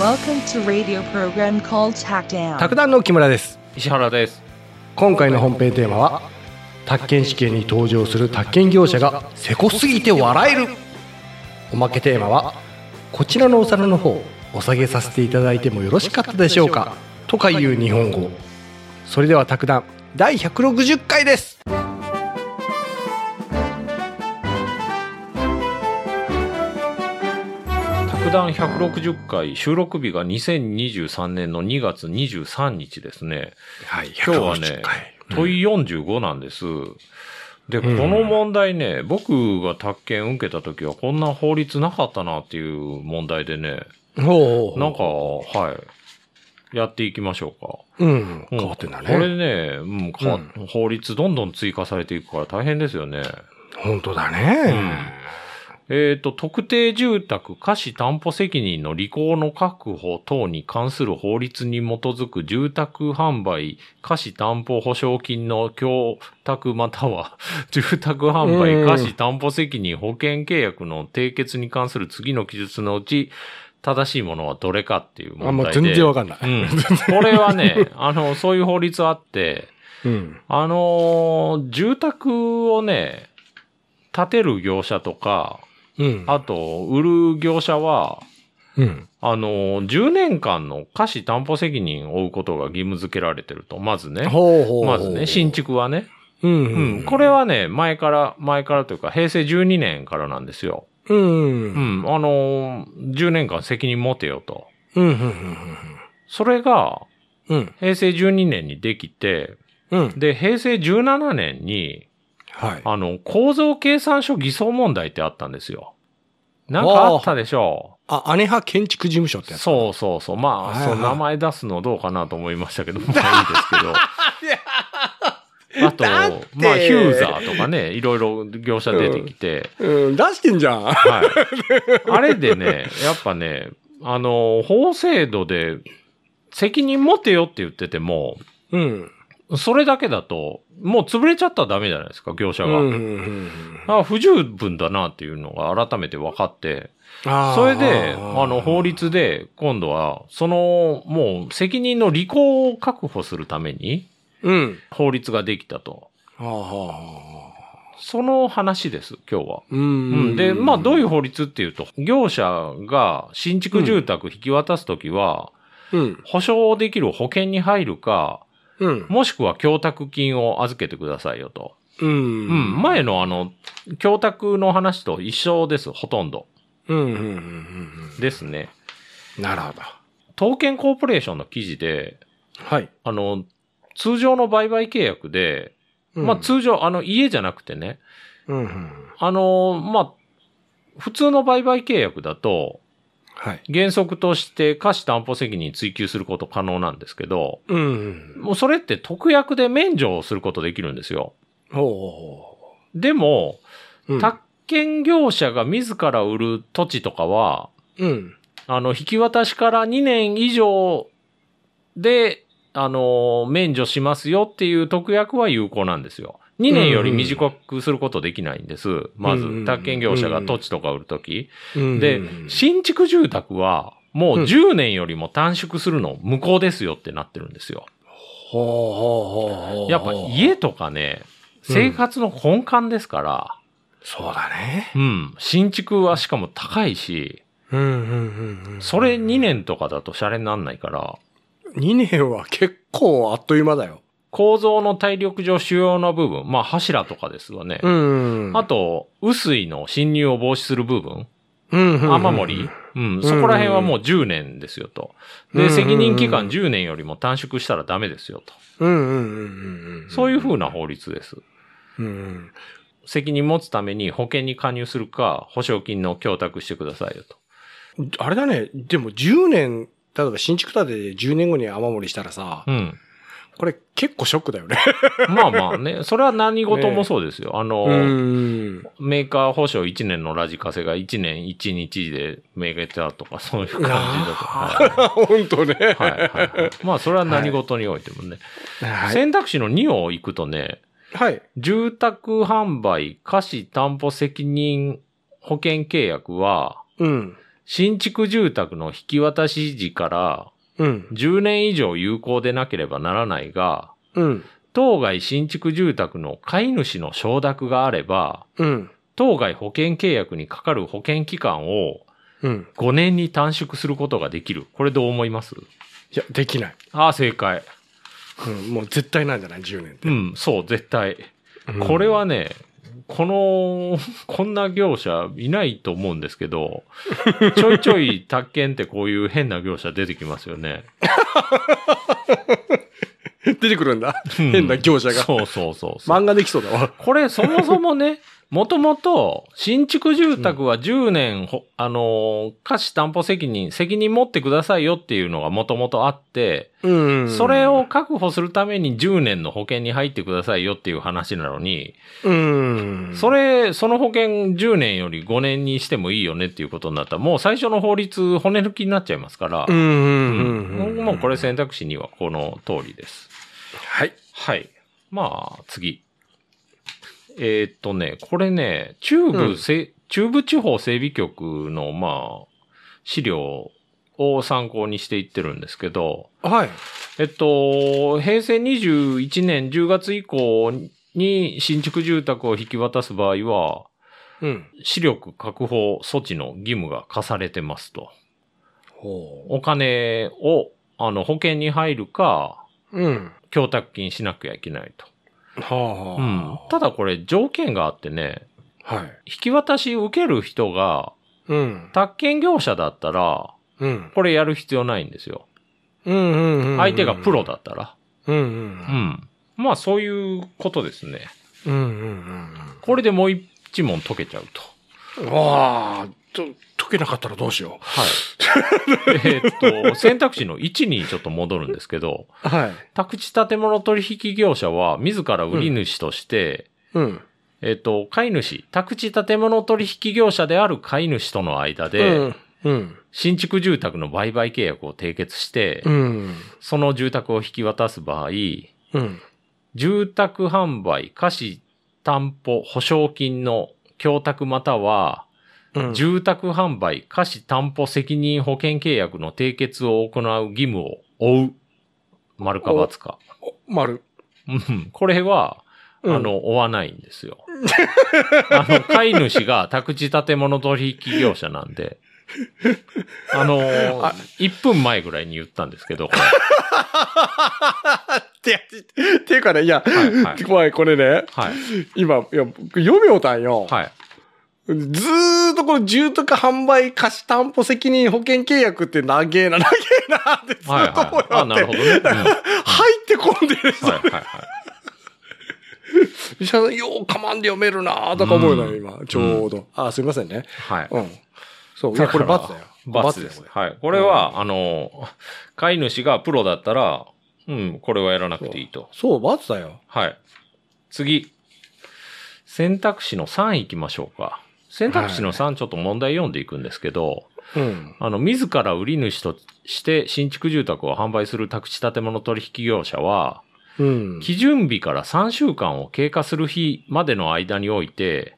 Welcome to radio program called Tackdown. 卓談の木村です。石原です。今回の本編テーマは宅建試験に登場する宅建業者がせこすぎて笑える。おまけテーマはこちらのお皿の方お下げさせていただいてもよろしかったでしょうか？とかいう日本語。それでは卓談第160回です卓談160回収録日が2023年の2月23日ですね。はい今日はね、問い45なんです。で、この問題ね、僕が宅建受けた時はこんな法律なかったなっていう問題でね、ほうなんか、はい。やっていきましょうか。うん。うん。変わってんだこれねね、うん、変わ法律どんどん追加されていくから大変ですよね。本当だねえっ、と、特定住宅貸し担保責任の履行の確保等に関する法律に基づく住宅販売貸し担保保証金の供託または 住宅販うん売貸し担保責任保険契約の締結に関する次の記述のうち正しいものはどれかっていう問題で。あんま全然わかんないうん。これはね、あの、そういう法律あって、うんあのー住宅をね、建てる業者とか、うんあと、売る業者は、うんあのー、10年間の貸し担保責任を負うことが義務付けられてると。まずね。ほうほうまずね、新築はね。うんう。うんんこれはね、前から、前からというか、平成12年からなんですよ。うんううんん。あのー、10年間責任持てよと。うんうんそれが、うん平成12年にできて、うんで、平成17年に、はいあの、構造計算書偽装問題ってあったんですよ。なんかあったでしょあ、姉派建築事務所ってう。やつ。そうそうそう。まあ、はいはいその名前出すのどうかなと思いましたけど、まあいいですけど。あと、まあ、ヒューザーとかね、いろいろ業者出てきて、うん、出してんじゃん。はい。あれでね、やっぱね、あの、法制度で責任持てよって言ってても、うん。それだけだと、もう潰れちゃったらダメじゃないですか、業者が。うんうんうんあ不十分だなっていうのが改めて分かって、それで、あの、法律で、今度は、その、もう、責任の履行を確保するために、うん。法律ができたと。その話です、今日は。ううんん。で、まあ、どういう法律っていうと、業者が新築住宅引き渡すときは、うん。保証できる保険に入るか、うん。もしくは供託金を預けてくださいよと。ううん、ん。前のあの、供託の話と一緒です、ほとんど。うん。うん。うん。ですね。うん。なるほど。東建コーポレーションの記事で、はい。あの、通常の売買契約で、まあ通常、あの家じゃなくてね、うん。うん。あの、まあ、普通の売買契約だと、はい。原則として貸し担保責任追求すること可能なんですけど、うん。もうそれって特約で免除をすることできるんですよ。ほでも、う。うん。宅建業者が自ら売る土地とかは、うん。あの、引き渡しから2年以上で、あの、免除しますよっていう特約は有効なんですよ。2年より短くすることできないんです。まずうん、宅建業者が土地とか売るとき。うんで、新築住宅は、もううん10年よりも短縮するの無効ですよってなってるんですよ。ほうほうほうほう。やっぱ家とかね、生活の根幹ですから、そうだね。うん、新築はしかも高いし、うん。うん。うん。うん。それ2年とかだとシャレになんないから、2年は結構あっという間だよ。構造の体力上主要な部分、まあ柱とかですわね。んあと、雨水の侵入を防止する部分、うん。雨漏り、うん、そこら辺はもう10年ですよと。で、うん責任期間10年よりも短縮したらダメですよと。うんうんうんうんうん。そういう風な法律です。うん。責任持つために保険に加入するか、保証金の供託してくださいよと。あれだね、でも10年、例えば新築建てで10年後に雨漏りしたらさ、うん。これ結構ショックだよね。まあまあね、それは何事もそうですよ。あの、ん。メーカー保証1年のラジカセが1年1日でめげたとか、そういう感じだと。はい本当ね。はいはいはい。まあ、それは何事においてもね。はい。選択肢の2を行くとね、はい。住宅販売、貸し担保責任保険契約は、うん。新築住宅の引き渡し時からうん。10年以上有効でなければならないが、うん。当該新築住宅の飼い主の承諾があれば、うん。当該保険契約にかかる保険期間をうん。5年に短縮することができる。これどう思います？いや、できない。ああ、正解。うん。もう絶対なんじゃない ?10 年って。うん、そう、絶対。うんこれはね、この、こんな業者いないと思うんですけど、ちょいちょい宅建ってこういう変な業者出てきますよね。出てくるんだ。うん変な業者が。そうそうそうそう。漫画できそうだわ。これそもそもね、もともと新築住宅は10年、ほあのー、貸し担保責任、責任持ってくださいよっていうのがもともとあって、うんそれを、確保するために10年の保険に入ってくださいよっていう話なのに、うん。それ、その保険10年より5年にしてもいいよねっていうことになったら、もう最初の法律骨抜きになっちゃいますから、うん。うん。ううんん。もうこれ選択肢にはこの通りです。はい。はい。まあ、次。えーっとね、これね、中部せ、中部地方整備局の、まあ、資料を参考にしていってるんですけど、はい。えっと、平成21年10月以降に新築住宅を引き渡す場合は、うん。視力確保措置の義務が課されてますと。ほお金を、あの、保険に入るか、う。うん。供託金しなきゃいけないと。はあ。うん。ただこれ条件があってね、はい。引き渡し受ける人が、うん。宅建業者だったら、うん。これやる必要ないんですよ。うんうんうん。相手がプロ。だったら。うんう。うんん。まあそういうことですね。うんうんこれでもう一問解けちゃうと。うん。わあ、と、解けなかったらどうしよはい。えーっと、選択肢の1にちょっと戻るんですけど、う。はい。宅地建物取引業者は自ら売り主として、うん。えっ、と、飼い主、宅地建物取引業者である飼い主との間で、うん。うん。新築住宅の売買契約を締結して、うん。その住宅を引き渡す場合、うん。住宅販売、貸担保、保証金の供託または、うん。住宅販売、貸担保責任保険契約の締結を行う義務を負う。丸か×か。丸。うんこれは、うんあの、追わないんですよ。あの、飼い主が宅地建物取引業者なんで、あのーあ1分前ぐらいに言ったんですけど、こって、っていうかね、いや、れはい、はい。怖い、これね、はい。今、いや、僕読みおたんよ。はい。ずーっとこの住宅販売貸し担保責任保険契約って長えな、長えなってずっとはい、思うはい。あ、なるほどね。うんはい、入ってこんでる人、はい、はい。医者さんようかまんで読めるなとか思うのよ、うん今。ちょうど。あ、すいませんね。はい。うん。そう。いや、これ罰だよ。罰です。よはい。これは、あの、飼い主がプロだったら、うん、これはやらなくていいと。そう、罰だよ。はい。次。選択肢の3行きましょうか。選択肢の3ちょっと問題読んでいくんですけど、うん。あの、自ら売り主として新築住宅を販売する宅地建物取引業者は、うん。基準日から3週間を経過する日までの間において、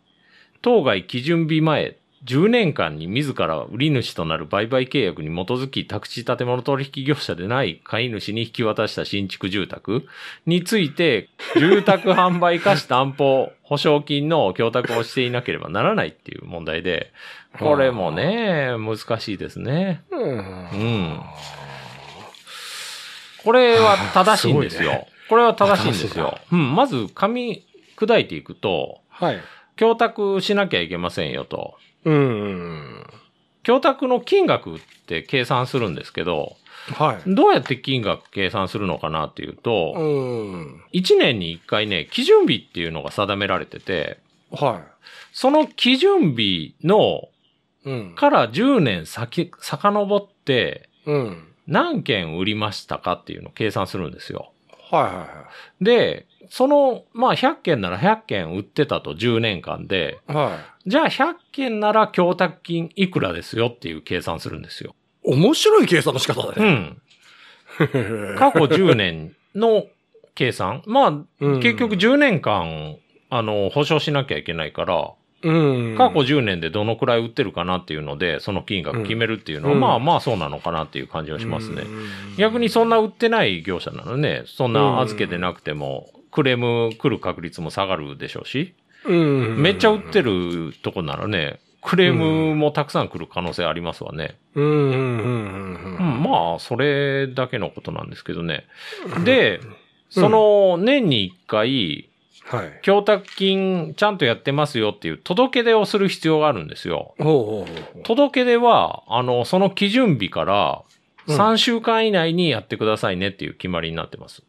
当該基準日前10年間に自ら売り主となる売買契約に基づき宅地建物取引業者でない飼い主に引き渡した新築住宅について、住宅販売貸し担保保証金の供託をしていなければならないっていう問題で、これもね、難しいですね。うんうん。これは正しいんですよ。これは正しいんですあよ。うん。まず、噛み砕いていくと、はい。供託しなきゃいけませんよと。うん。供託の金額って計算するんですけど、はい。どうやって金額計算するのかなっていうと、うん。1年に1回ね、基準日っていうのが定められてて、はその基準日のい。うん。から10年先、遡ってうん。何件売りましたかっていうのを計算するんですよ。はいはいはで、その、まあ100件なら100件売ってたと10年間で、い。はじゃあ100件なら供託金いくらですよっていう計算するんですよ。い。面白い計算の仕方だうね。ん。過去10年の計算。まあ、うん結局10年間、あの、保証しなきゃいけないから、うん。過去10年でどのくらい売ってるかなっていうので、その金額決めるっていうのは、うんまあまあそうなのかなっていう感じはしますね。うん逆にそんな売ってない業者なのね、そんな預けてなくても、クレーム来る確率も下がるでしょうし、うん。めっちゃ売ってるとこならね、クレームもたくさん来る可能性ありますわね。うん。まあ、それだけのことなんですけどね。で、その年に一回、はい。供託金ちゃんとやってますよっていう届け出をする必要があるんですよ。ほうほうほう。届け出は、あの、その基準日からうん3週間以内にやってくださいねっていう決まりになってます。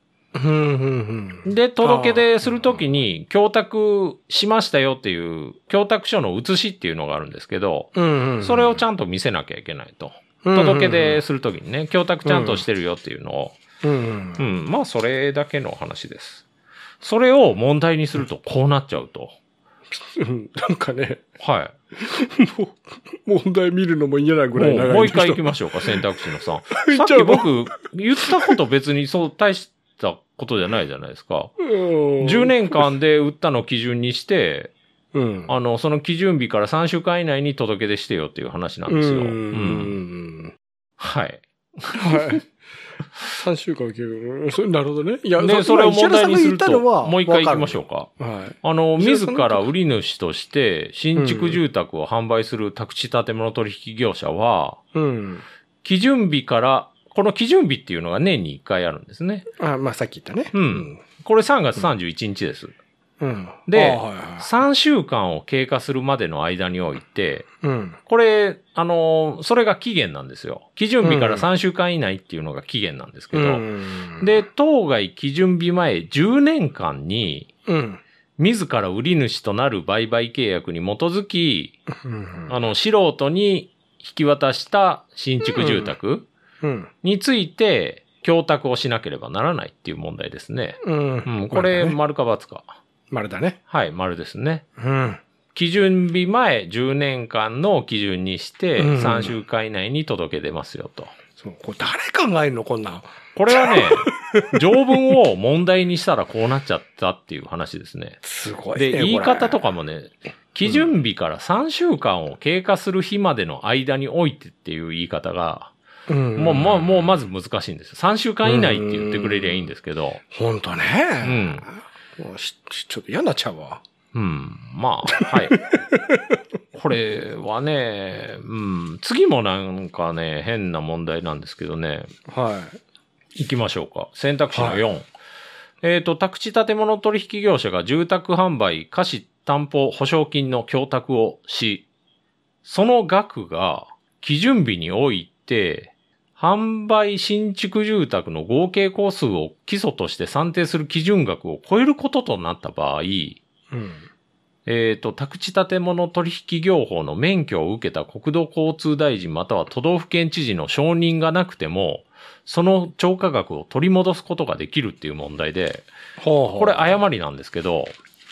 で、届け出するときに、供託しましたよっていう、供託書の写しっていうのがあるんですけど、うん。それをちゃんと見せなきゃいけないと。うん届け出するときにね、供託ちゃんとしてるよっていうのを、うん。うん、まあ、それだけの話です。それを問題にするとこうなっちゃうと。うん。なんかね、はい。もう問題見るのも嫌なぐらい長い。もうもう一回行きましょうか、選択肢の3。さっき僕、言ったこと別にそう大したことじゃないじゃないですか。うん。10年間で売ったのを基準にして、うん。あの、その基準日から3週間以内に届け出してよっていう話なんですよ。ううんん。はい。はい。3週間受ける。それなるほどね。いや、で、それを問題にすると、もう一回行きましょうか。はい。あの、自ら売り主として新築住宅を販売する宅地建物取引業者は、うん。基準日から、この基準日っていうのが年に1回あるんですね。あ、まあさっき言ったね。うん。これ3月31日です。うん。であはいはい3週間を経過するまでの間において、うん。これ、あの、それが期限なんですよ。基準日から3週間以内っていうのが期限なんですけど、うん、で、当該基準日前10年間に、うん。自ら売り主となる売買契約に基づき、うん。あの、素人に引き渡した新築住宅うん。について、供託をしなければならないっていう問題ですね。うん。うん、これ、丸だね丸か×か。丸だね。はい、丸ですね。うん。基準日前10年間の基準にして、うん3週間以内に届け出ますよと。そう。これ誰考えるの？こんなん。これはね、条文を問題にしたらこうなっちゃったっていう話ですね。すごいね。で、言い方とか。かもね、基準日から3週間を経過する日までの間においてっていう言い方が、うん。もう、もう、もうまず難しいんですよ。3週間以内って言ってくれりゃいいんですけど、ほんとね。うん。もうしちょっと嫌になっちゃうわ。うん、まあ、はい。これはね、うん、次もなんかね、変な問題なんですけどね、は行きましょうか。選択肢の4。えっ、と、宅地建物取引業者が住宅販売、貸し担保保証金の供託をし、その額が基準日において、販売新築住宅の合計工数を基礎として算定する基準額を超えることとなった場合、い。うん。えっ、と、宅地建物取引業法の免許を受けた国土交通大臣または都道府県知事の承認がなくても、その超過額を取り戻すことができるっていう問題で、これ誤りなんですけど、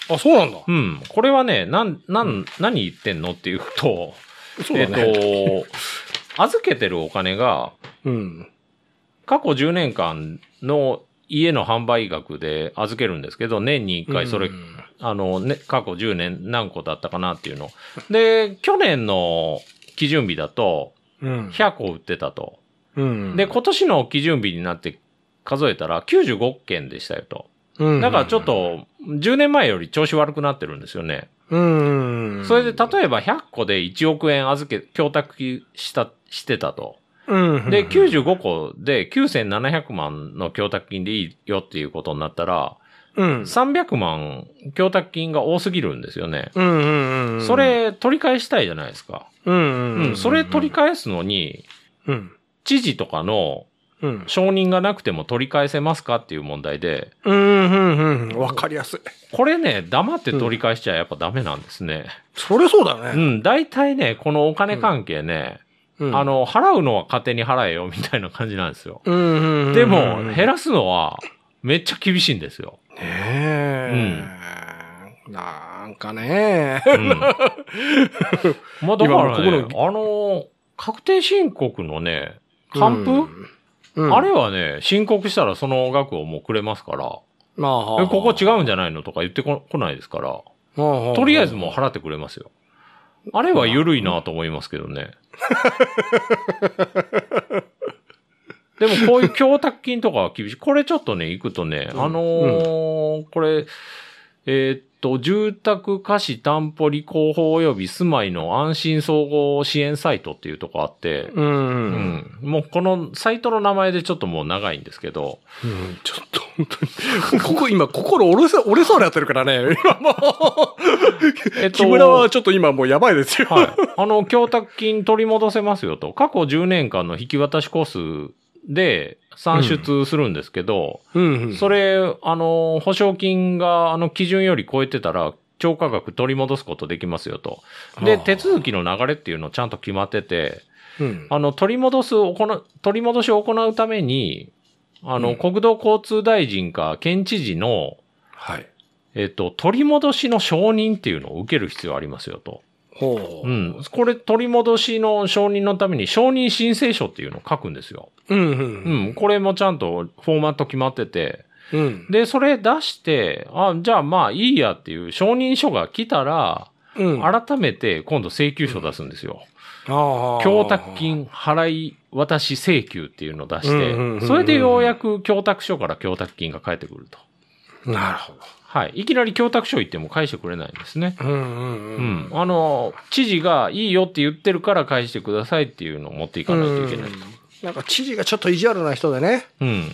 あ、そうなんだ。うん、これはね、なん、なん、何言ってんのっていうと、えっ、そうだね。と、預けてるお金が、うん。過去10年間の家の販売額で預けるんですけど、年に1回それ、うんあの、ね、過去10年何個だったかなっていうの。で、去年の基準日だと、うん。100個売ってたと。うん。で、今年の基準日になって数えたら95件でしたよと。うん、だからちょっと、10年前より調子悪くなってるんですよね。うん。それで、例えば100個で1億円預け、供託した、してたと。うん。で、95個で9700万の供託金でいいよっていうことになったら、うん。300万供託金が多すぎるんですよね。うんうんうん。そ、れ取り返したいじゃないですか。うんうんうん、それ取り返すのに、うん。知事とかのうん。承認がなくても取り返せますかっていう問題で、うんうんうん。わかりやすい。これね、黙って取り返しちゃやっぱダメなんですね。それそうだうね。ん、大体ね、このお金関係ね、うんあ、の、払うのは勝手に払えよみたいな感じなんですよ。うんうんうん。でも、ね減らすのはめっちゃ厳しいんですよ。え。なんかね。うん。まあだからね、あの、確定申告のね、還付、うんあれはね、申告したらその額をもうくれますから、まあ、えここ違うんじゃないのとか言ってこ来ないですから。とりあえずもう払ってくれますよ。あれは緩いなと思いますけどね。でもこういう供託金とかは厳しい。これちょっとね、行くとね、うんあのーこれ、えーっと、住宅貸し担保履行法及び住まいの安心総合支援サイトっていうとこあって、うん。う。うんん。もうこのサイトの名前でちょっともう長いんですけど、うんちょっと本当に、ここ今心折れそう、折れそうになってるからね。今もう、えっと木村はちょっと今もうやばいですよ。はい。あの、供託金取り戻せますよと。過去10年間の引き渡しコースで算出するんですけど、うんうん。それ、あの、保証金が、あの、基準より超えてたら、超過額取り戻すことできますよと。で、はあ手続きの流れっていうのちゃんと決まってて、うん。あの、取り戻す、取り戻しを行うために、あの、うん国土交通大臣か県知事の、はい。えっと、取り戻しの承認っていうのを受ける必要ありますよと。ほう。う。ん。これ、取り戻しの承認のために承認申請書っていうのを書くんですよ。うんう。うんん。これもちゃんとフォーマット決まってて、うん。で、それ出して、あ、じゃあまあいいやっていう承認書が来たら、うん。改めて今度請求書出すんですよ。ああ供託。金払い渡し請求っていうのを出しうんうんうんうんて、それでようやく供託書から供託金が返ってくると。なるほど。はい。いきなり供託書言っても返してくれないんですね。うんうんううん。ん。あの、知事がいいよって言ってるから返してくださいっていうのを持っていかないといけない。うんなんか知事がちょっと意地悪な人でね。うん。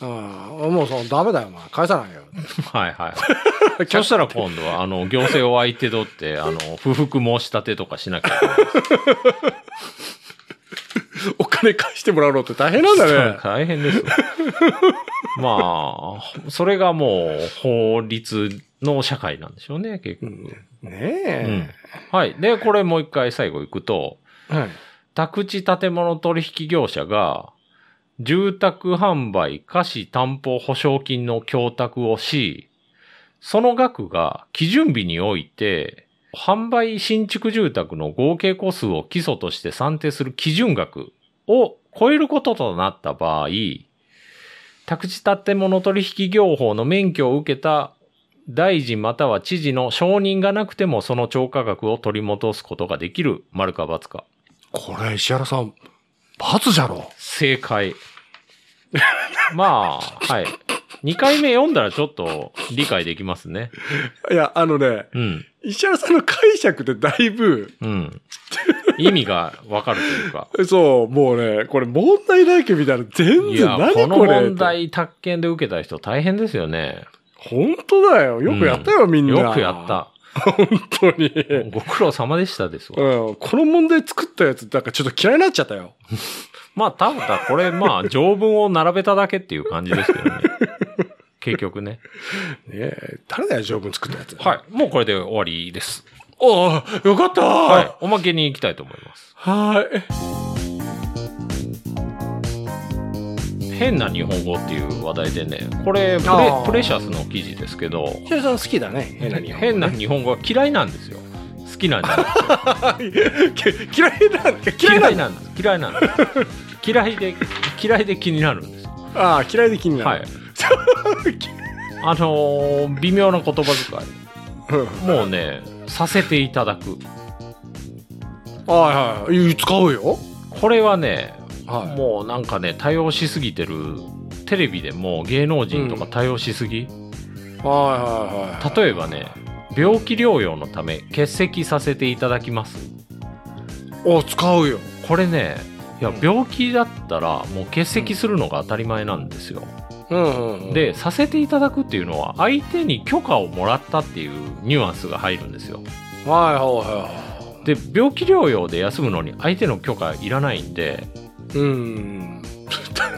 ああ、もうそう、ダメだよ、お前。返さないよ。はいはい。そしたら今度は、あの、行政を相手取って、あの、不服申し立てとかしなきゃいけないです。お 金返してもらうのって大変なんだね。大変ですよ。まあ、それがもう法律の社会なんでしょうね、結局。ねうんえ。はい。で、これもう一回最後行くと、はい。宅地建物取引業者が、住宅販売貸し担保保証金の供託をし、その額が基準日において、販売新築住宅の合計個数を基礎として算定する基準額を超えることとなった場合、宅地建物取引業法の免許を受けた大臣または知事の承認がなくてもその超過額を取り戻すことができる丸か×か。これ、石原さん、罰じゃろ。正解。まあ、はい。2回目読んだらちょっと理解できますね。いや、あのね、うん。石原さんの解釈でだいぶ、うん。意味がわかるというか。そう、もうね、これ問題だらけ見たら全然いや、この何これ。問題、宅建で受けた人大変ですよね。本当だよ。よくやったよ、みんな。よくやっ。た。本当に。ご苦労様でしたですわ。うん、この問題作ったやつ、なんかちょっと嫌いになっちゃったよ。まあ、ただこれ、まあ、条文を並べただけっていう感じですけどね。結局ね。ねえ、誰だよ、条文作ったやつ。はい。もうこれで終わりです。おあよかったはい。おまけに行きたいと思います。はい。変な日本語っていう話題でね、これプレプレシャスの記事ですけど、石原さん好きだね、変な日本語ね変な日本語は嫌いなんですよ。好きなんじゃなくて嫌いなんだ。嫌い嫌なんだ。いなんです。嫌いなんです。嫌いで、嫌いで気になるんですよ。ああ、嫌いで気になる。はい。あのー微妙な言葉遣うんい。もうね、させていただく。はいはい。使うよ。これはね、はい。もうなんかね、多用しすぎてる。テレビでも芸能人とか多用しすぎ。はいはいはい。例えばね、病気療養のため欠席させていただきます。お、使うよ。これね、いや、病気だったらもう欠席するのが当たり前なんですよ。うん。、で、させていただくっていうのは相手に許可をもらったっていうニュアンスが入るんですよ。はいはいはで、病気療養で休むのに相手の許可いらないんで、い。うん。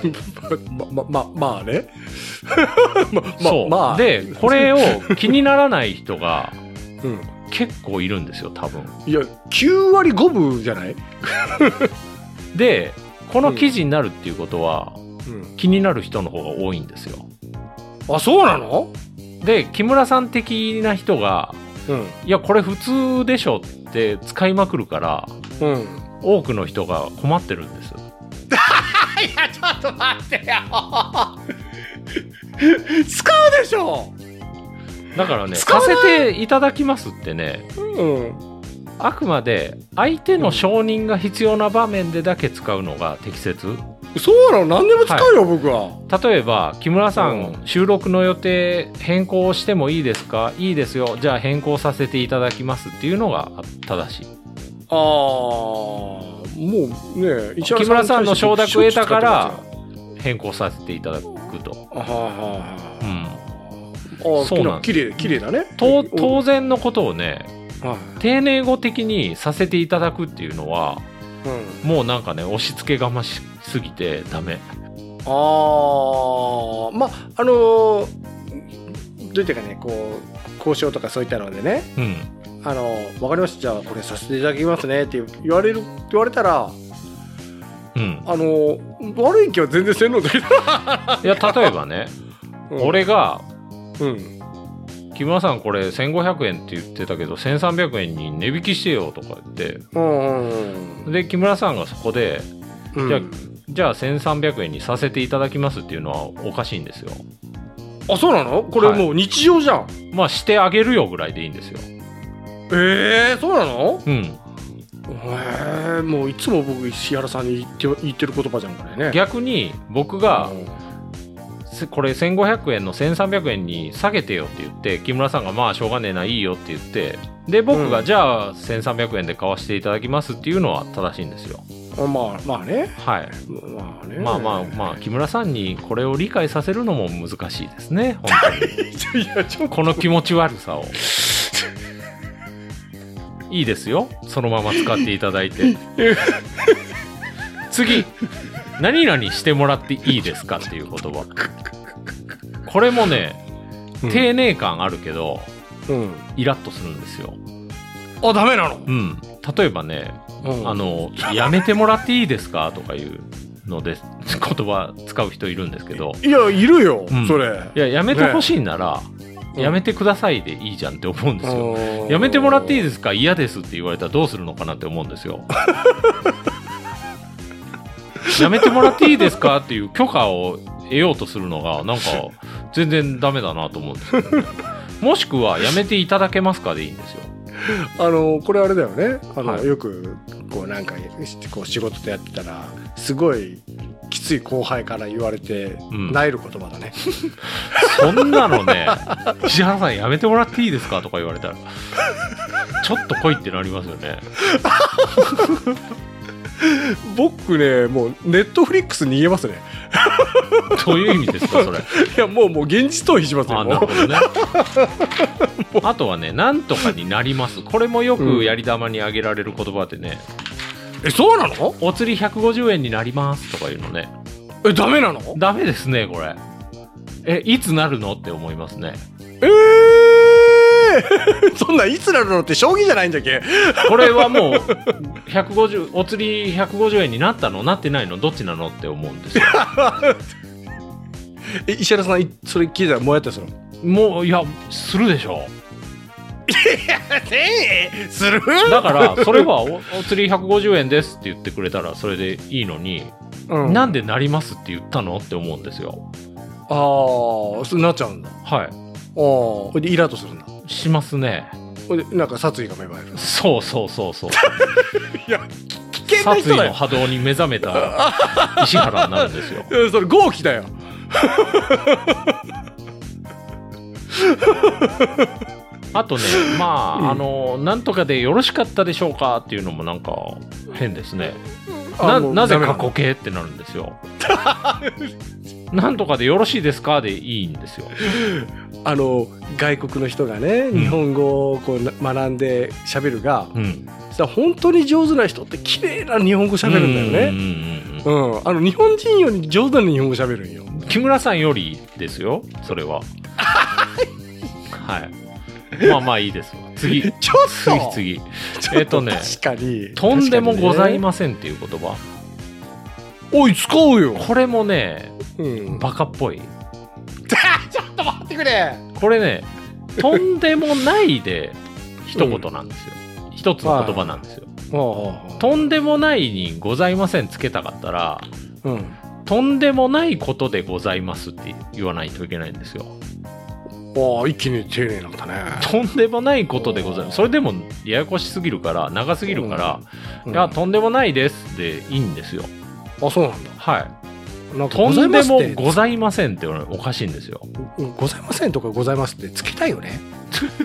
ま、ま、ま、まあね。ま、そう。ま、まあ。、で、これを気にならない人が うん。結構いるんですよ、多分。いや、9割5分じゃない？で、この記事になるっていうことは、うん。気になる人の方が多いんですよ。あ、そうなの？で、木村さん的な人が、うん。いや、これ普通でしょって使いまくるから、うん。多くの人が困ってるんです。いや、ちょっと待ってよ。使うでしょ？だからね、使わせていただきますってね、うんあくまで相手の承認が必要な場面でだけ使うのが適切。そうなの？何でも使うよ、僕は。例えば、木村さん、う収録の予定変更してもいいですか？いいですよ。じゃあ変更させていただきますっていうのが正しい。ああもうね石木村さんの承諾を得たから変更させていただくと。あはいはいうん。はい。あそうなんあ綺麗綺麗だね。と当然のことをね、はい。丁寧語的にさせていただくっていうのは、うん。もうなんかね、押し付けがましすぎてダメ。ああまああのーどういったかねこう交渉とかそういったのでね。うん。あの分かりました。じゃあこれさせていただきますね。って言われる言われたらうん。あの悪い気は全然せんのだけど、いや、例えばね、うん。俺が、うん木村さんこれ1500円って言ってたけど、1300円に値引きしてよとか言って、うんうん。で、木村さんがそこで、うん。じゃあじゃあ1300円にさせていただきますっていうのはおかしいんですよ。あそうなの？これもう日常じゃん、まあ、してあげるよぐらいでいいんですよ。ええそうなの？うん。へえもういつも僕石原さんに言って言ってる言葉じゃんこれね。逆に僕がうん。せこれ1500円の1300円に下げてよって言って木村さんがまあしょうがねえないいよって言ってで僕がうん。じゃあ1300円で買わせていただきますっていうのは正しいんですよ。あまあまあね。はい。まあね。まあまあまあ木村さんにこれを理解させるのも難しいですね本当に。いやちょっと。この気持ち悪さを。いいですよ。そのまま使っていただいて。次。何々してもらっていいですかっていう言葉。これもね丁寧感あるけど、うん。イラッとするんですよ。あダメなの、うん。例えばね、うん。あの、やめてもらっていいですか？とかいうので、言葉使う人いるんですけど、いやいるよ、うん。それ。いや、やめてほしいなら、うん。やめてくださいでいいじゃんって思うんですよ。うんやめてもらっていいですか？嫌ですって言われたらどうするのかなって思うんですよ。やめてもらっていいですかっていう許可を得ようとするのが、なんか、全然ダメだなと思うんですよ、ね。もしくは、やめていただけますかでいいんですよ。あのこれあれだよね。あの、はい。よくこうなんかこう仕事でやってたらすごいきつい後輩から言われて、うん。なえる言葉だね。そんなのね、石原さんやめてもらっていいですか？とか言われたら、ちょっと来いってなりますよね。僕ねもうネットフリックスに逃げますね どういう意味ですか、それ？いやもうもう現実逃避しますよあなるほどね。あとはね、なんとかになります。これもよくやり玉に挙げられる言葉でね、えそうなの？お釣り150円になりますとかいうのね。えダメなの？ダメですね、これ。え、いつなるの？って思いますね。ええー、そんなんいつなるのって将棋じゃないんじゃっけ。これはもう、150、お釣り150円になったの？なってないの？どっちなの？って思うんですよ。え石原さんいそれ聞いたらもうやったするもう、いや、するでしょ。ええする？だから、それはおお釣り150円ですって言ってくれたらそれでいいのに、うん、なんでなりますって言ったの？って思うんですよ。ああそうなっちゃうんだ。あはあほいでイラッとするんだ。い。しますね。なんか殺意が芽生えるそうそうそうそう。いや危険な殺意の波動に目覚めた 石原になるんですよ。それ豪気だよあとね、まあ、うんあの、なんとかでよろしかったでしょうかっていうのもなんか変ですね。ななぜ過去形ってなるんですよ。なんとかでよろしいですかでいいんですよ。あの外国の人がねん日本語をこうな学んで喋るが、うん。さ本当に上手な人って綺麗な日本語喋るんだよね。うんあの日本人より上手な日本語喋るんよ。うん木村さんよりですよ、それは。はい。まあまあいいですわ。次。ちょっと次次。えっとね確かに。とんでもございまませんっていう言葉。おい使うよ。これもね、うん。バカっぽい。ちょっと待ってくれ。これね、とんでもないで一言なんですよ。一つの言葉なんですよ。あとんでもないにございませんつけたかったら、あ。うん。とんでもないことでございますって言わないといけないんですよ。ああ一気に丁寧になったねとんでもないことでございます。それでもややこしすぎるから、長すぎるから、うんいや、とんでもないですでいいんですよ。あそうなんだはい。とんでもございませんっておかしいんですよ。うんございませんとかございますってつけたいよね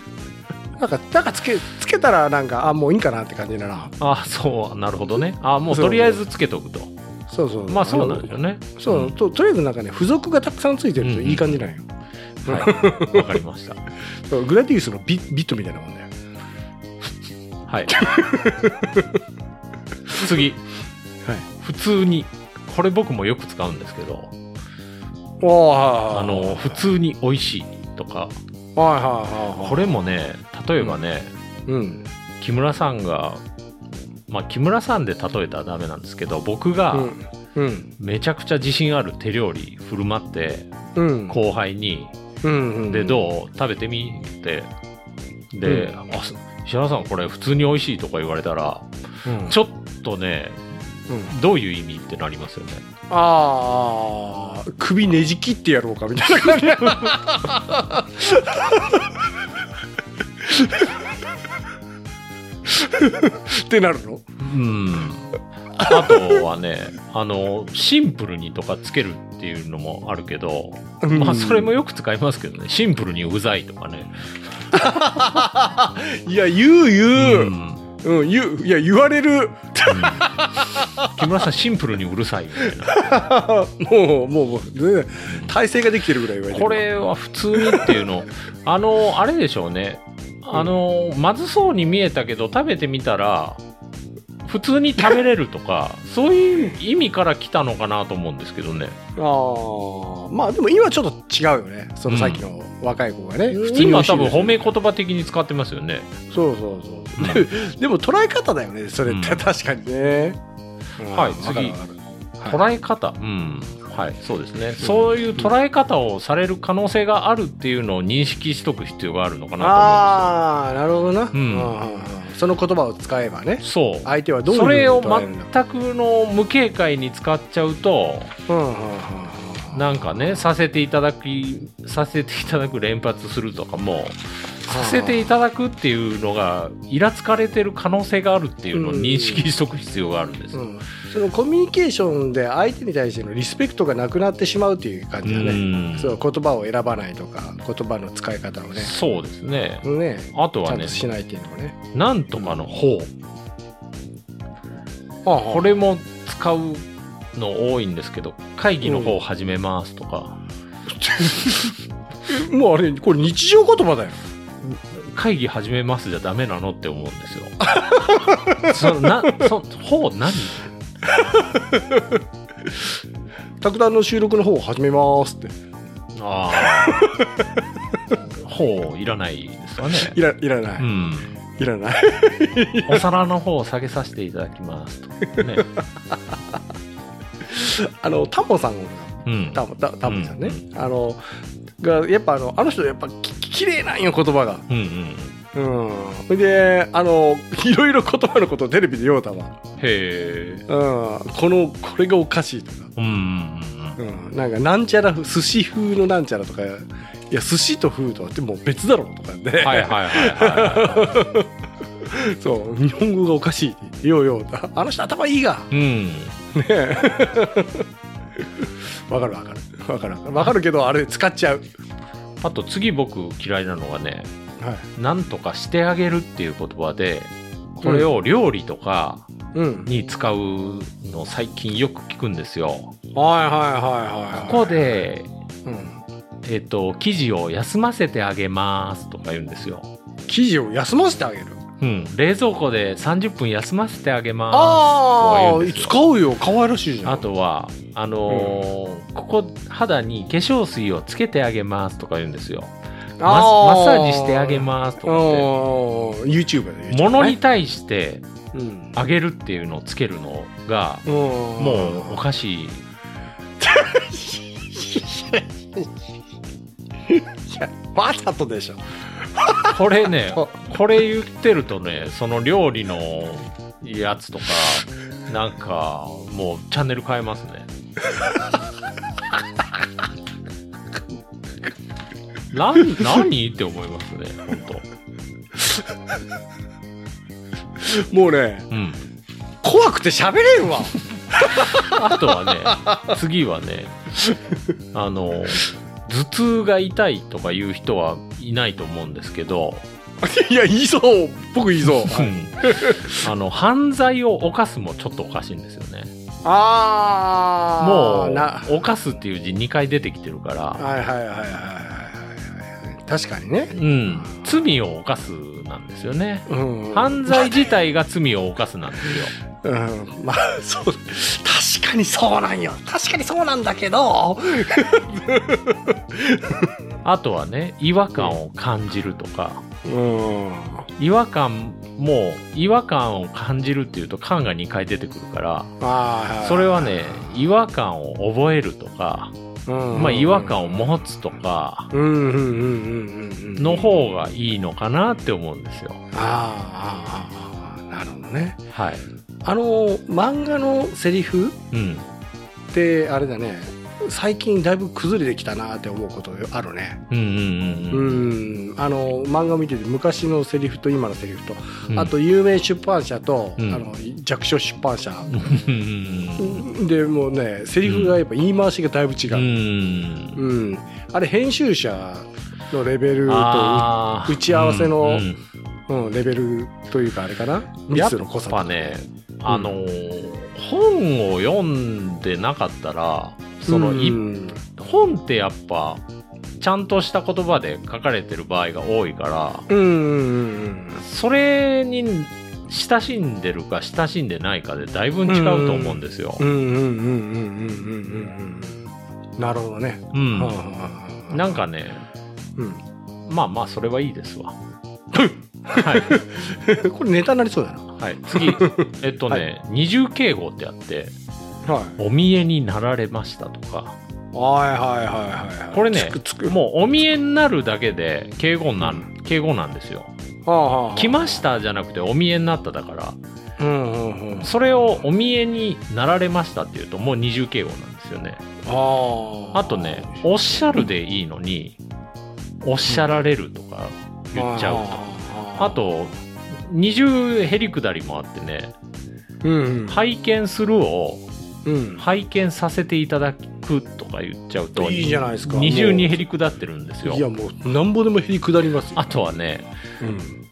なんかなんかつけつけたらなんかあもういいかなって感じだなあそう、なるほどね。あもうとりあえずつけとくと。そうそうまあそうなんですよね。そうととりあえずなんかね付属がたくさんついてるといい感じなんよ、はい。わかりました。グラディウスのビビットみたいなもんだよはい。次。はい普通に。これ僕もよく使うんですけど、ああの、普通に美味しいとか、はいはいはいはいこれもね、例えばね、うん木村さんが、まあ木村さんで例えたらダメなんですけど、僕がうんうんめちゃくちゃ自信ある手料理振る舞って、うん後輩に、うんうんで、どう？食べてみって。で、うあ、す石原さんこれ普通に美味しいとか言われたら、うん。ちょっとね、うん。どういう意味ってなりますよね。ああ首ねじ切ってやろうかみたいな感じ。ってなるの？うん。あとはね、あの、シンプルにとかつけるっていうのもあるけど、まあそれもよく使いますけどね、シンプルにうざいとかね。いや言う言う、うん。うん、言ういや言われる。木村さんシンプルにうるさいみたいな。もうもうもう体勢ができてるぐらい言われてる。これは普通にっていうの、あの、あれでしょうね。あの、まずそうに見えたけど食べてみたら、普通に食べれるとか、そういう意味から来たのかなと思うんですけどね。ああまあでも今ちょっと違うよね。そのさっきの若い子がね、普通に美今多分褒め言葉的に使ってますよね。そうそうそう、で でも捉え方だよねそれって、うん。確かにね、うん。はい。次捉え方、うん、はい、そうですね、そういう捉え方をされる可能性があるっていうのを認識しとく必要があるのかなああなるほどな、んうん。うんうんその言葉を使えばね。と思うんですよ。そう。相手はどうそれを全くの無警戒に使っちゃうと、うんうんうんうん。なんかね、させていただき、させていただく連発するとかも、させていただくっていうのが、イラつかれてる可能性があるっていうのを認識しとく必要があるんですよ。うんそのコミュニケーションで相手に対してのリスペクトがなくなってしまうっていう感じだね、うん。そう言葉を選ばないとか言葉の使い方をね。そうですね。ね。あとはねしないっていうのがね。なんとかの方。ここれも使うの多いんですけど、会議の方始めますとか、もうあれこれ日常言葉だよ。会議始めますじゃダメなのって思うんですよ。そなそ方何？卓談の収録の方を始めますってああ。方いらないですわね。いらいらない、うん。いらない お皿の方を下げさせていただきますとかね。あのタモさんうん。タモタタモさんね、うあのがやっぱあのあの人やっぱききれいなんよ言葉がうんうん。うん。それであのいろいろ言葉のことをテレビで言おうたわ。へえ。うん。このこれがおかしいとか。うんうんなんかなんちゃら風寿司風のなんちゃらとかいや寿司と風とはってもう別だろうとかね、うん。はいはいはいは そう。日本語がおかしいようようあの人頭いいが。い。うん。ね。えわかる。わかるわかる。わかるけどあれ使っちゃう。あと次僕嫌いなのがね、はいなんとかしてあげるっていう言葉で、これを料理とかうんに使うの最近よく聞くんですよ。はいはいはいはいここで、うん、えっ、と、生地を休ませてあげますとか言うんですよ。生地を休ませてあげる？うん。冷蔵庫で30分休ませてあげます。ああ使うよ可愛らしいじゃんあとは、あのーここ肌に化粧水をつけてあげますとか言うんですよ。ママッサージしてあげますとかって。YouTube でのに対してうん。あげるっていうのをつけるのが、ももうおかしい。いやわざとでしょ。これね あ、これ言ってるとね、その料理のやつとか、なんか、もうチャンネル変えますね。なん何って思いますね、本もうね、当。うん。怖くて喋れんわ。あとはね、次はね、あの、頭痛が痛いとかいう人はいないと思うんですけど、いや、言いそう。僕言いそう。うんあの、犯罪を犯すもちょっとおかしいんですよね。ああ。もな。う、犯すっていう字2回出てきてるから、はいはいはいはい。確かにね。うん、罪を犯すなんですよね。うん。犯罪自体が罪を犯すなんですよ。うん。まあ、そう。確かにそうなんよ。確かにそうなんだけど。あとはね、違和感を感じるとか、うん。違和感も、違和感を感じるっていうと、感が2回出てくるから。それはね、違和感を覚えるとか、うん、まあ違和感を持つとか。の方がいいのかなって思うんですよ。あーあなるほどね。はい。あの、漫画のセリフうん。って、あれだね、最近だいぶ崩れてきたなって思うことあるね。うん。あの、漫画見てて昔のセリフと今のセリフと、うん。あと有名出版社と、うんあの、弱小出版社。で、もうね、セリフがやっぱ言い回しがだいぶ違うん。うう。ん。うん。あれ、編集者のレベルと打ち合わせのうんレベルというかあれかな？やっ密の濃さとぱね、あのー本を読んでなかったら、そのい、本ってやっぱちゃんとした言葉で書かれてる場合が多いから、うんそれに親しんでるか親しんでないかでだいぶ違うと思うんですよ。なるほどね。うん、なんかね、うん、まあまあそれはいいですわ。はい、これネタになりそうだな。はい、次、えっとね、はい、二重敬語ってあって、はい。お見えになられましたとか、はいはいはいはいこれねつくつく。もうお見えになるだけで敬語なん、敬語なんですよ。はあはあはあ来ましたじゃなくてお見えになっただから、うんうんうん。それをお見えになられましたっていうともう二重敬語なんですよね。ああ。あとね、おっしゃるでいいのに、おっしゃられるとか言っちゃうと。あと、二重へりくだりもあってね、うんうん。拝見するをうん拝見させていただくとか言っちゃうと、いいじゃないですか。二重にへりくだってるんですよ。いやもうなんぼでもへりくだりますよ。あとはね、うん。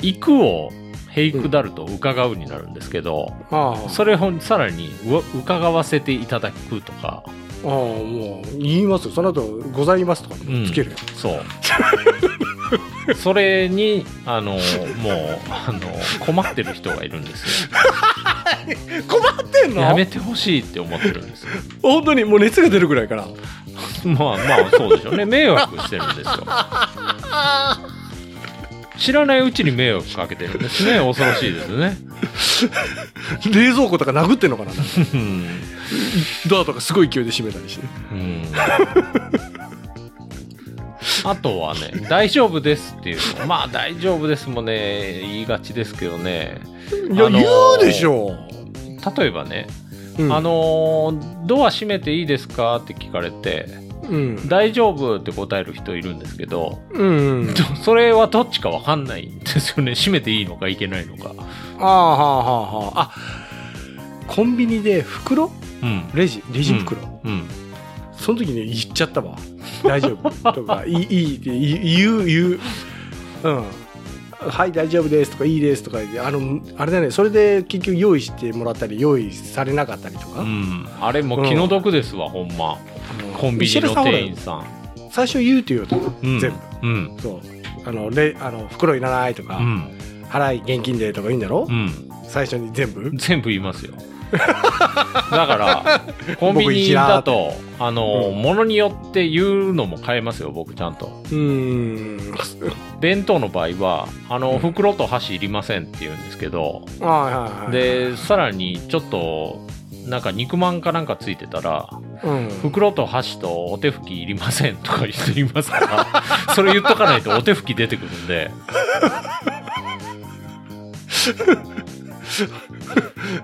行くをへりくだると伺うになるんですけど、ああ。それをさらにうわ伺わせていただくとか、ああもう言いますよ。その後ございますとかうん。つけるよ、そう。それに、あの、もう、あの、困ってる人がいるんです 困ってんよ。やめてほしいって思ってるんですよ。本当にもう熱が出るぐらいから まあまあ、そうでしょうね。迷惑してるんですよ。知らないうちに迷惑かけてるんですね。恐ろしいですね。冷蔵庫とか殴ってんのかな？うん。ドアとかすごい勢いで閉めたりしてうんあとはね、大丈夫ですっていうの。まあ、大丈夫ですもね、言いがちですけどね。いや、あのー言うでしょ例えばね、うんあのードア閉めていいですかって聞かれて、うん大丈夫って答える人いるんですけど、うんうん それはどっちかわかんないんですよね。閉めていいのかいけないのか。ああはあはあはああコンビニで袋？うん。レジレジ袋、うん。その時に言っちゃったわ。大丈夫。とかいいいいって言う言う。うん。はい大丈夫です。とかいいです。とかあのあれだね。それで結局用意してもらったり用意されなかったりとか、うん。あれも気の毒ですわ、ほんま。コンビニの店員さん。最初言うって言うと、うん。全部。うん。そう。あのレあの袋いらないとか、うん。払い現金でとか言うんだろ、うん。最初に全部。全部言いますよ。だから、コンビニだと、あの、うんものによって言うのも変えますよ、僕ちゃんと。うーん。弁当の場合は、あの、うん。袋と箸いりませんって言うんですけど、で、さらにちょっと、なんか肉まんかなんかついてたら、うん。袋と箸とお手拭きいりませんとか言って言いますから、それ言っとかないとお手拭き出てくるんで、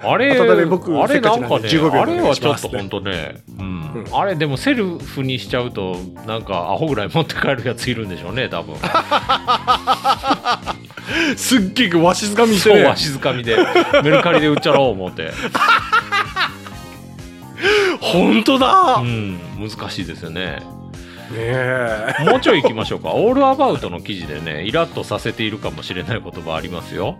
あれ、あれなんかね、せっかちなんで15秒あれはちょっと本当ね、うん、うんあれでもセルフにしちゃうと、なんかアホぐらい持って帰るやついるんでしょうね、多分。すっげえわしづかみしてそう、ねわしづかみで、メルカリで売っちゃろう思って。本当だうねん、難しいですよね。えもうちょい行きましょうか。オールアバウトの記事でね、イラッとさせているかもしれない言葉ありますよ。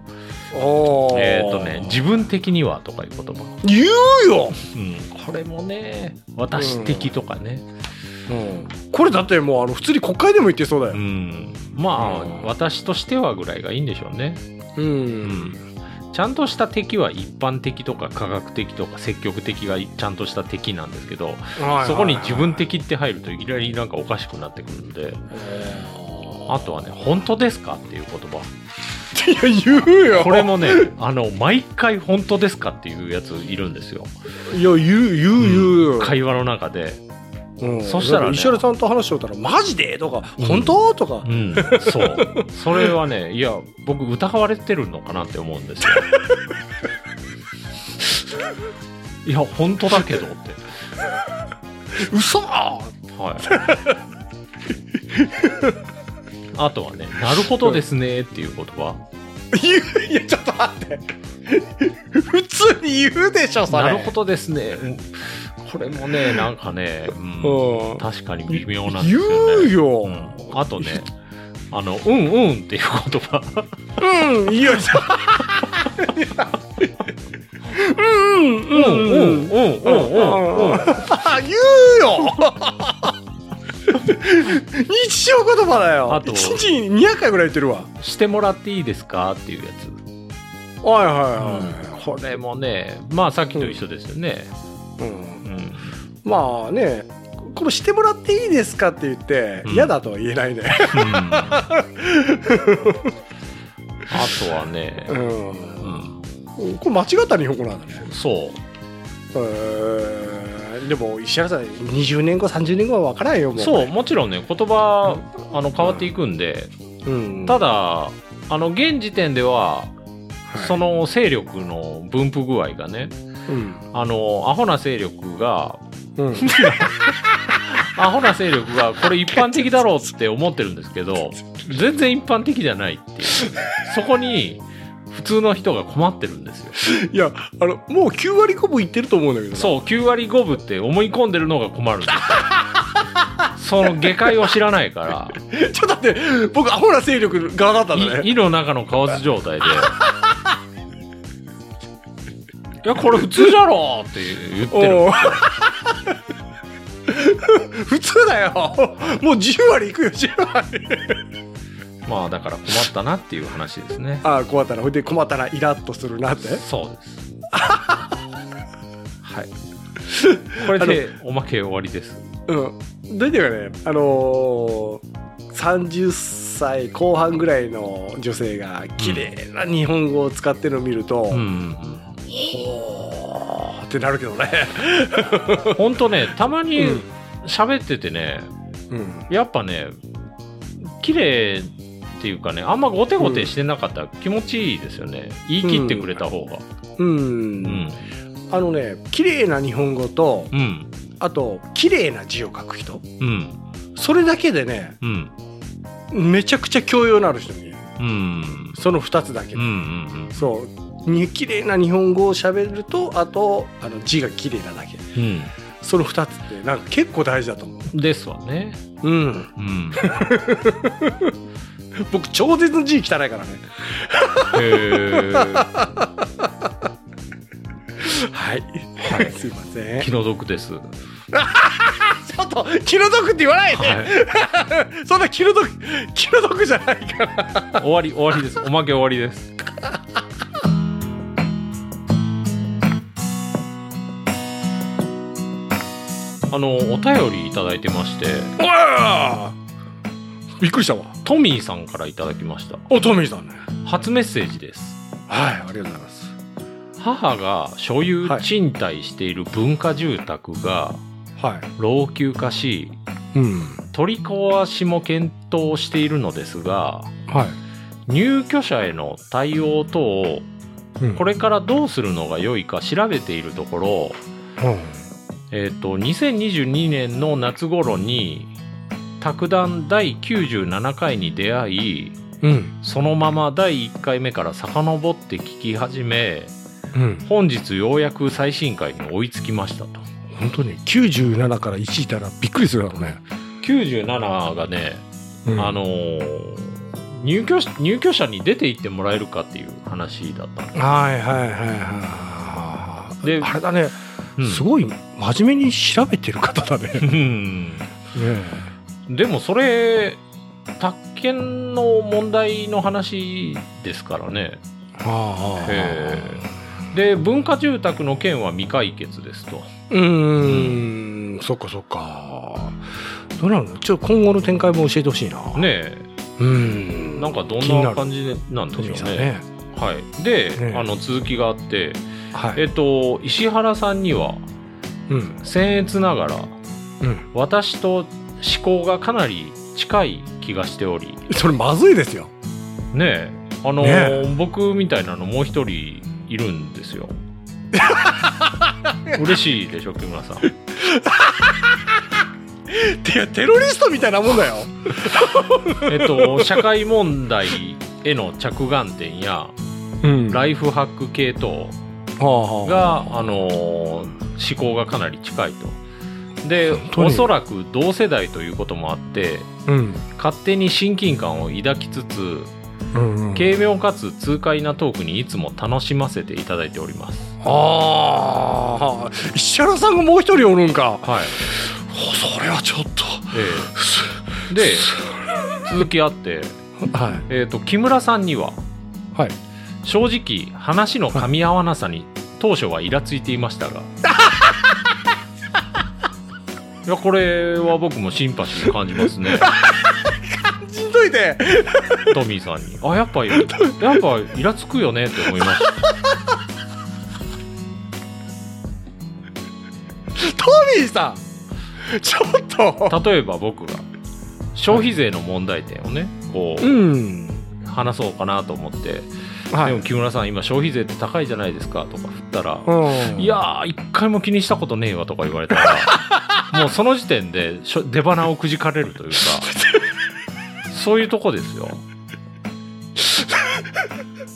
えっ、とね、自分的にはとかいう言葉。言うよ、うん、これもね、私的とかね。これだってもうあの普通に国会でも言ってそうだうよ、ん。まあ、うん私としてはぐらいがいいんでしょうね。うんうん。ちゃんとした敵は一般的とか科学的とか積極的がちゃんとした敵なんですけど、そこに自分的って入るといきなりなんかおかしくなってくるんで、あとはね、本当ですかっていう言葉。いや言うよこれもね、あの、毎回本当ですかっていうやついるんですよ。いや言う言う言う、会話の中で。うんそしたらね石原さんと話しておったら「マジで?」とか「うん本当?」とかうん、そう。それはね、いや、僕疑われてるのかなって思うんですよ。いや、本当だけどって。「嘘はい。あとはね、なるほどですねっていう言葉。いやちょっと待って普通に言うでしょそれなるほどですね。うんこれもね、なんかね、うんうん確かに微妙なんです言よね。うよ、うんあとね、あの、うんうんっていう言葉。うん、いや、うん、うん、うん、うんうんうんうんうんうん。言うよ日常言葉だよ。あと1日に200回ぐらい言ってるわ。してもらっていいですかっていうやつ。はいはいはこれもね、まあさっきと一緒ですよね。い。うんうん。まあね、これしてもらっていいですかって言って、うん嫌だとは言えないね。うん あとはね、ううん、ん。これ間違った日本語なんだね。そう。えーでも石原さん20年後30年後は分からんよもうそう、もちろんね、言葉、あの、変わっていくんで、うん、ただ、あの、現時点では、はいその勢力の分布具合がね、うんあの、アホな勢力が、うん アホな勢力がこれ一般的だろうって思ってるんですけど、全然一般的じゃないっていう。そこに、普通の人が困ってるんですよ。いやあのもう9割5分いってると思うんだけどなそう、9割5分って思い込んでるのが困るんですよ。その下界を知らないから、ちょっと待って僕アホな勢力側だったんだねい胃の中の蛙状態で、いや、これ普通じゃろ？って言ってる。普通だよもう10割いくよ10割 まあ、だから困ったなっていう話ですね。ああ困ったなほいで困ったなイラッとするなってそうです。はい。これでおまけ終わりです。うん大体かねあのー、30歳後半ぐらいの女性が綺麗な日本語を使ってるのを見ると、うんうんほーってなるけどね。うん。ほんとね、たまにうん喋っててね、うん。やっぱね、綺麗っていうかね、あんまゴテゴテしてなかったら気持ちいいですよね。言い切ってくれた方が。うん。うん。あのね、綺麗な日本語と、うん。あと、綺麗な字を書く人。うん。それだけでね、うん。めちゃくちゃ教養のある人に、うん。その2つだけうん。うん。そう。に綺麗な日本語を喋ると、あと、あの字が綺麗なだけ。うん。その2つって、なんか結構大事だと思う。ですわね。うん。うん。僕、超絶の字汚いからね。はい。はい すいません。気の毒です。ちょっと、気の毒って言わないで、はい。そんな気の毒、気の毒じゃないから。終わり、終わりです。おまけ終わりです。あの、お便りいただいてまして、うわびっくりしたわ。トミーさんからいただきました。お、トミーさんね。初メッセージです。はい、ありがとうございます。母が所有はい賃貸している文化住宅がはい。老朽化し、うん。取り壊しも検討しているのですが、はい。入居者への対応等をうんこれからどうするのが良いか調べているところ、えっ、と、2022年の夏頃に、卓談第97回に出会い、うんうん。そのまま第1回目から遡って聞き始め、うん。本日ようやく最新回に追いつきましたと。本当に97から1いたらびっくりするだろうね、97がね、うん。あのー入居者入居者に出て行ってもらえるかっていう話だったはいはいはいはいであれだね、うんすごい真面目に調べてる方だね。うん。ねでもそれ宅建の問題の話ですからね。えああ。へで文化住宅の件は未解決ですと。うーん。そっかそっか。どうなの？ちょっと今後の展開も教えてほしいな。ねうん。えなんかどんな感じなんでトしょうね。ね。はい。で、ねあの続きがあってはい。えっと石原さんにはうん。僭越ながらうん。私と思考がかなり近い気がしており。それまずいですよ。ねえ。あのね僕みたいなのもう一人いるんですよ。嬉しいでしょ木村さん。てテロリストみたいなもんだよ。えっと社会問題への着眼点やうん。ライフハック系統が、あのー思考がかなり近いと。でおそらく同世代ということもあってうん。勝手に親近感を抱きつつうんうん。軽妙かつ痛快なトークにいつも楽しませていただいております。ああ石原さんがもう一人おるんか。はい。それはちょっと。ええ。で続きあって、はい。えー、と木村さんにははい正直話の噛み合わなさに当初はイラついていましたが。いやこれは僕もシンパシー感じますね。しんどいて。トミーさんに。あやっぱやっぱイラつくよねって思いました。トミーさん。ちょっと。例えば僕が消費税の問題点をねこう、ん。話そうかなと思って、はい。でも木村さん今消費税って高いじゃないですかとか振ったら、うん。いやー一回も気にしたことねえわとか言われたら もうその時点でしょ出花をくじかれるというか そういうとこですよ。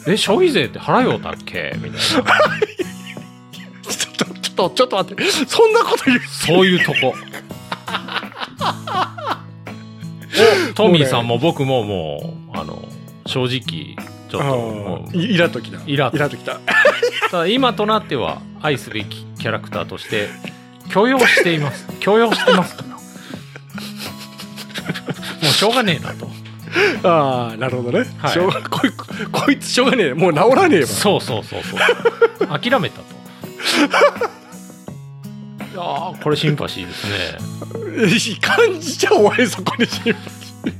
え消費税って払ようたっけ？みたいな。ちょっとちょっとちょっと待って。そんなこと言うそういうとこ。おトミーさんも僕ももうあの正直ちょっともう。イラっときた。イラっとイラっときた。ただ今となっては愛すべきキャラクターとして 許容しています。許容してますか？らもうしょうがねえなと。ああなるほどね、はい。しょうがこいこいつしょうがねえ。もう治らねえわ。そうそうそうそう。諦めたと。いやーこれシンパシーですね。感じちゃお前そこにし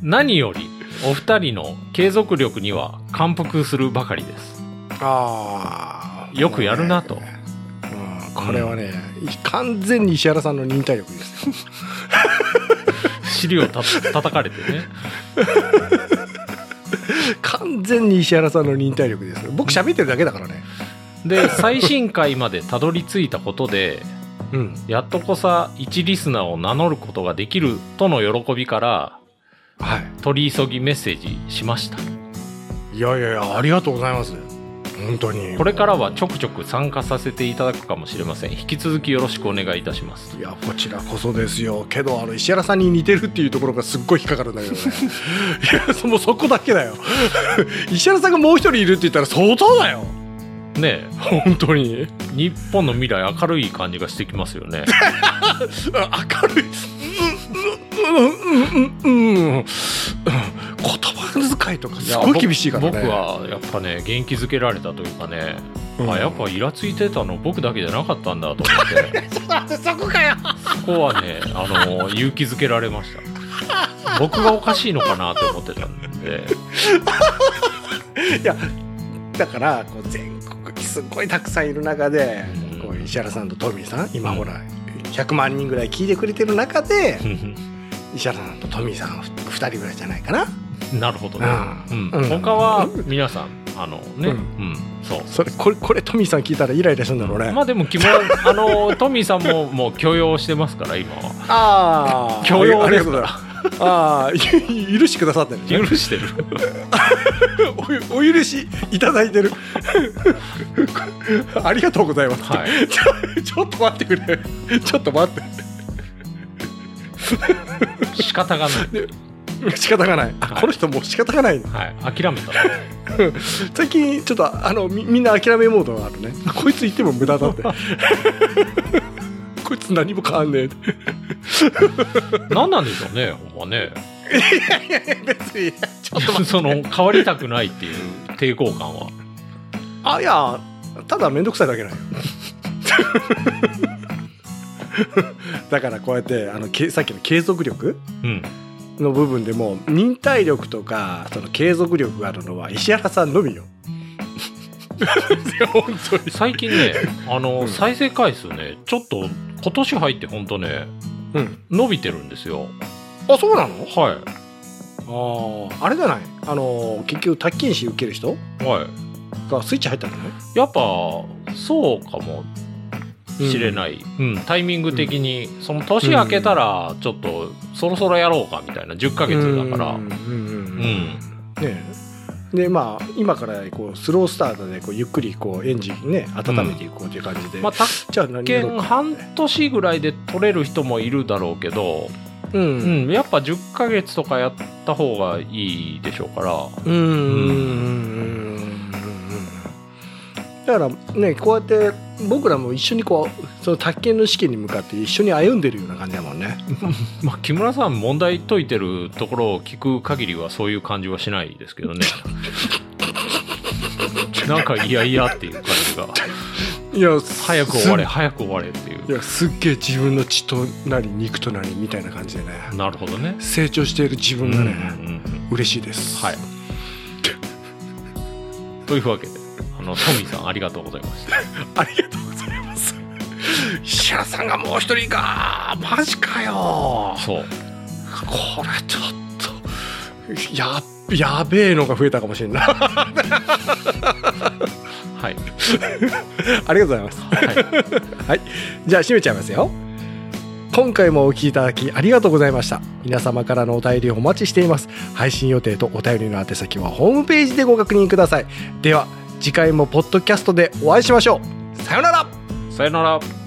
何よりお二人の継続力には感服するばかりです。ああよくやるなと。うん。これはね、完全に石原さんの忍耐力ですよ。尻をた叩かれてね。完全に石原さんの忍耐力ですよ。僕喋ってるだけだからね。で最新回までたどり着いたことでうん。やっとこさ1リスナーを名乗ることができるとの喜びからはい。取り急ぎメッセージしました。いやいやいやありがとうございます。本当に。これからはちょくちょく参加させていただくかもしれません。引き続きよろしくお願いいたします。いやこちらこそですよ。けどあの石原さんに似てるっていうところがすっごい引っかかるんだけどね。いやそもうそこだけだよ。石原さんがもう一人いるって言ったら相当だよ。ね本当に。え日本の未来明るい感じがしてきますよね。明るいうんうんうんうん言葉遣いとかすごい厳しいからね僕はやっぱね元気づけられたというかね、うんあやっぱイラついてたの僕だけじゃなかったんだと思ってそこかよそこはねあの勇気づけられました僕がおかしいのかなって思ってたんでいやだからこう全国にすごいたくさんいる中で、うんこう石原さんとトミーさん今ほら100万人ぐらい聞いてくれてる中で石原さんとトミーさん2人ぐらいじゃないかな。なるほどね、ううん。他は皆さんあのね、ううん。ん、そう。それこれこれトミーさん聞いたらイライラするんだろうね、まあでも木村 あのトミーさんももう許容してますから今は。ああ 許容ありですから。がとうございます。ああゆ 許してくださってる。許してる。おお許しいただいてる。ありがとうございます、はい。ちょちょっと待ってくれ。ちょっと待って仕方がない。仕方がない。あはい。この人もう仕方がない。のはい。諦めた。最近ちょっとあのみみんな諦めモードがあるね。こいつ言っても無駄だって。こいつ何も変わんねえ何なんでしょうねほんまね。別に。ちょっとその変わりたくないっていう抵抗感は。あいやただ面倒くさいだけなんよ だからこうやってあのけさっきの継続力うん。の部分でも忍耐力とかその継続力があるのは石原さんのみよ。本当に。最近ねあの、うん。再生回数ねちょっと今年入って本当ねうん。伸びてるんですよ。あそうなの？はあああれじゃない？あの結局宅建士受ける人いはい。がスイッチ入ったんじゃない？やっぱそうかもしれない、うん。タイミング的に、その年明けたらちょっとそろそろやろうかみたいな10ヶ月だから。うん。うん。うん。うん。ねえ。でまあ今からこうスロースタートでこうゆっくりこうエンジンね温めていこうという感じで、まあ宅じゃあ何やろうか。建半年ぐらいで取れる人もいるだろうけど、ううん。ん、やっぱ10ヶ月とかやった方がいいでしょうから。うん。うん。うん。うんだからねこうやって僕らも一緒にこうその宅建の試験に向かって一緒に歩んでるような感じだもんね。まあ、木村さん問題解いてるところを聞く限りはそういう感じはしないですけどね。なんかいやいやっていう感じが。いや早く終われ早く終われっていう。いやすっげえ自分の血となり肉となりみたいな感じでね。なるほどね。成長している自分がね、うんうんうん。嬉しいです。はい。というわけであのトミーさんありがとうございました。ありがとうございます。石原さんがもう一人か。マジかよ。そう。これちょっとややべえのが増えたかもしれんな。いはい。ありがとうございます。はい。はい。じゃあ締めちゃいますよ。今回もお聞きいただきありがとうございました。皆様からのお便りをお待ちしています。配信予定とお便りの宛先はホームページでご確認ください。では次回もポッドキャストでお会いしましょう。さよなら。さよなら。